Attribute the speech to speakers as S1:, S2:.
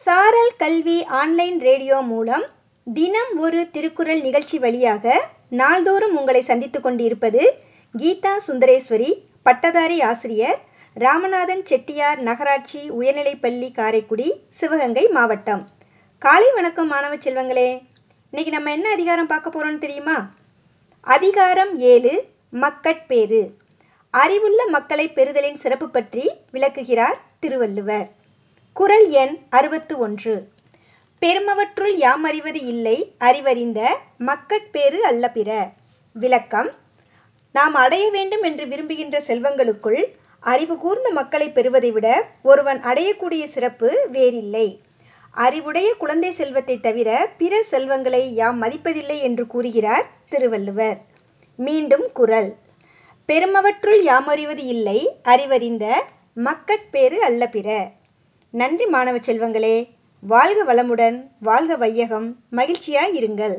S1: சாரல் கல்வி online radio மூலம் தினம் ஒரு திருக்குறள் நிகழ்ச்சி வழியாக நாள்தோறும் உங்களை சந்தித்துக் கொண்டிருப்பது கீதா சுந்தரேஸ்வரி பட்டதாரி ஆசிரியர் ராமநாதன் செட்டியார் நகராட்சி உயர்நிலைப்பள்ளி காரைக்குடி சிவகங்கை மாவட்டம். காலை வணக்கம் மாணவ செல்வங்களே. இன்னைக்கு நம்ம என்ன அதிகாரம் பார்க்க போகிறோம்னு தெரியுமா? அதிகாரம் ஏழு மக்கட்பேறு அறிவுள்ள மக்களை பெறுதலின் சிறப்பு பற்றி விளக்குகிறார் திருவள்ளுவர். குறள் எண் அறுபத்து ஒன்று பெருமவற்றுள் யாம் அறிவது இல்லை அறிவறிந்த மக்கட்பேறு அல்ல பிற. விளக்கம் நாம் அடைய வேண்டும் என்று விரும்புகின்ற செல்வங்களுக்குள் அறிவு கூர்ந்த மக்களை பெறுவதை விட ஒருவன் அடையக்கூடிய சிறப்பு வேறில்லை. அறிவுடைய குழந்தை செல்வத்தை தவிர பிற செல்வங்களை யாம் மதிப்பதில்லை என்று கூறுகிறார் திருவள்ளுவர். மீண்டும் குறள் பெருமவற்றுள் யாம் அறிவது இல்லை அறிவறிந்த மக்கட்பேறு அல்ல பிற. நன்றி மாணவ செல்வங்களே வாழ்க வளமுடன் வாழ்க வையகம் மகிழ்ச்சியாய் இருங்கள்.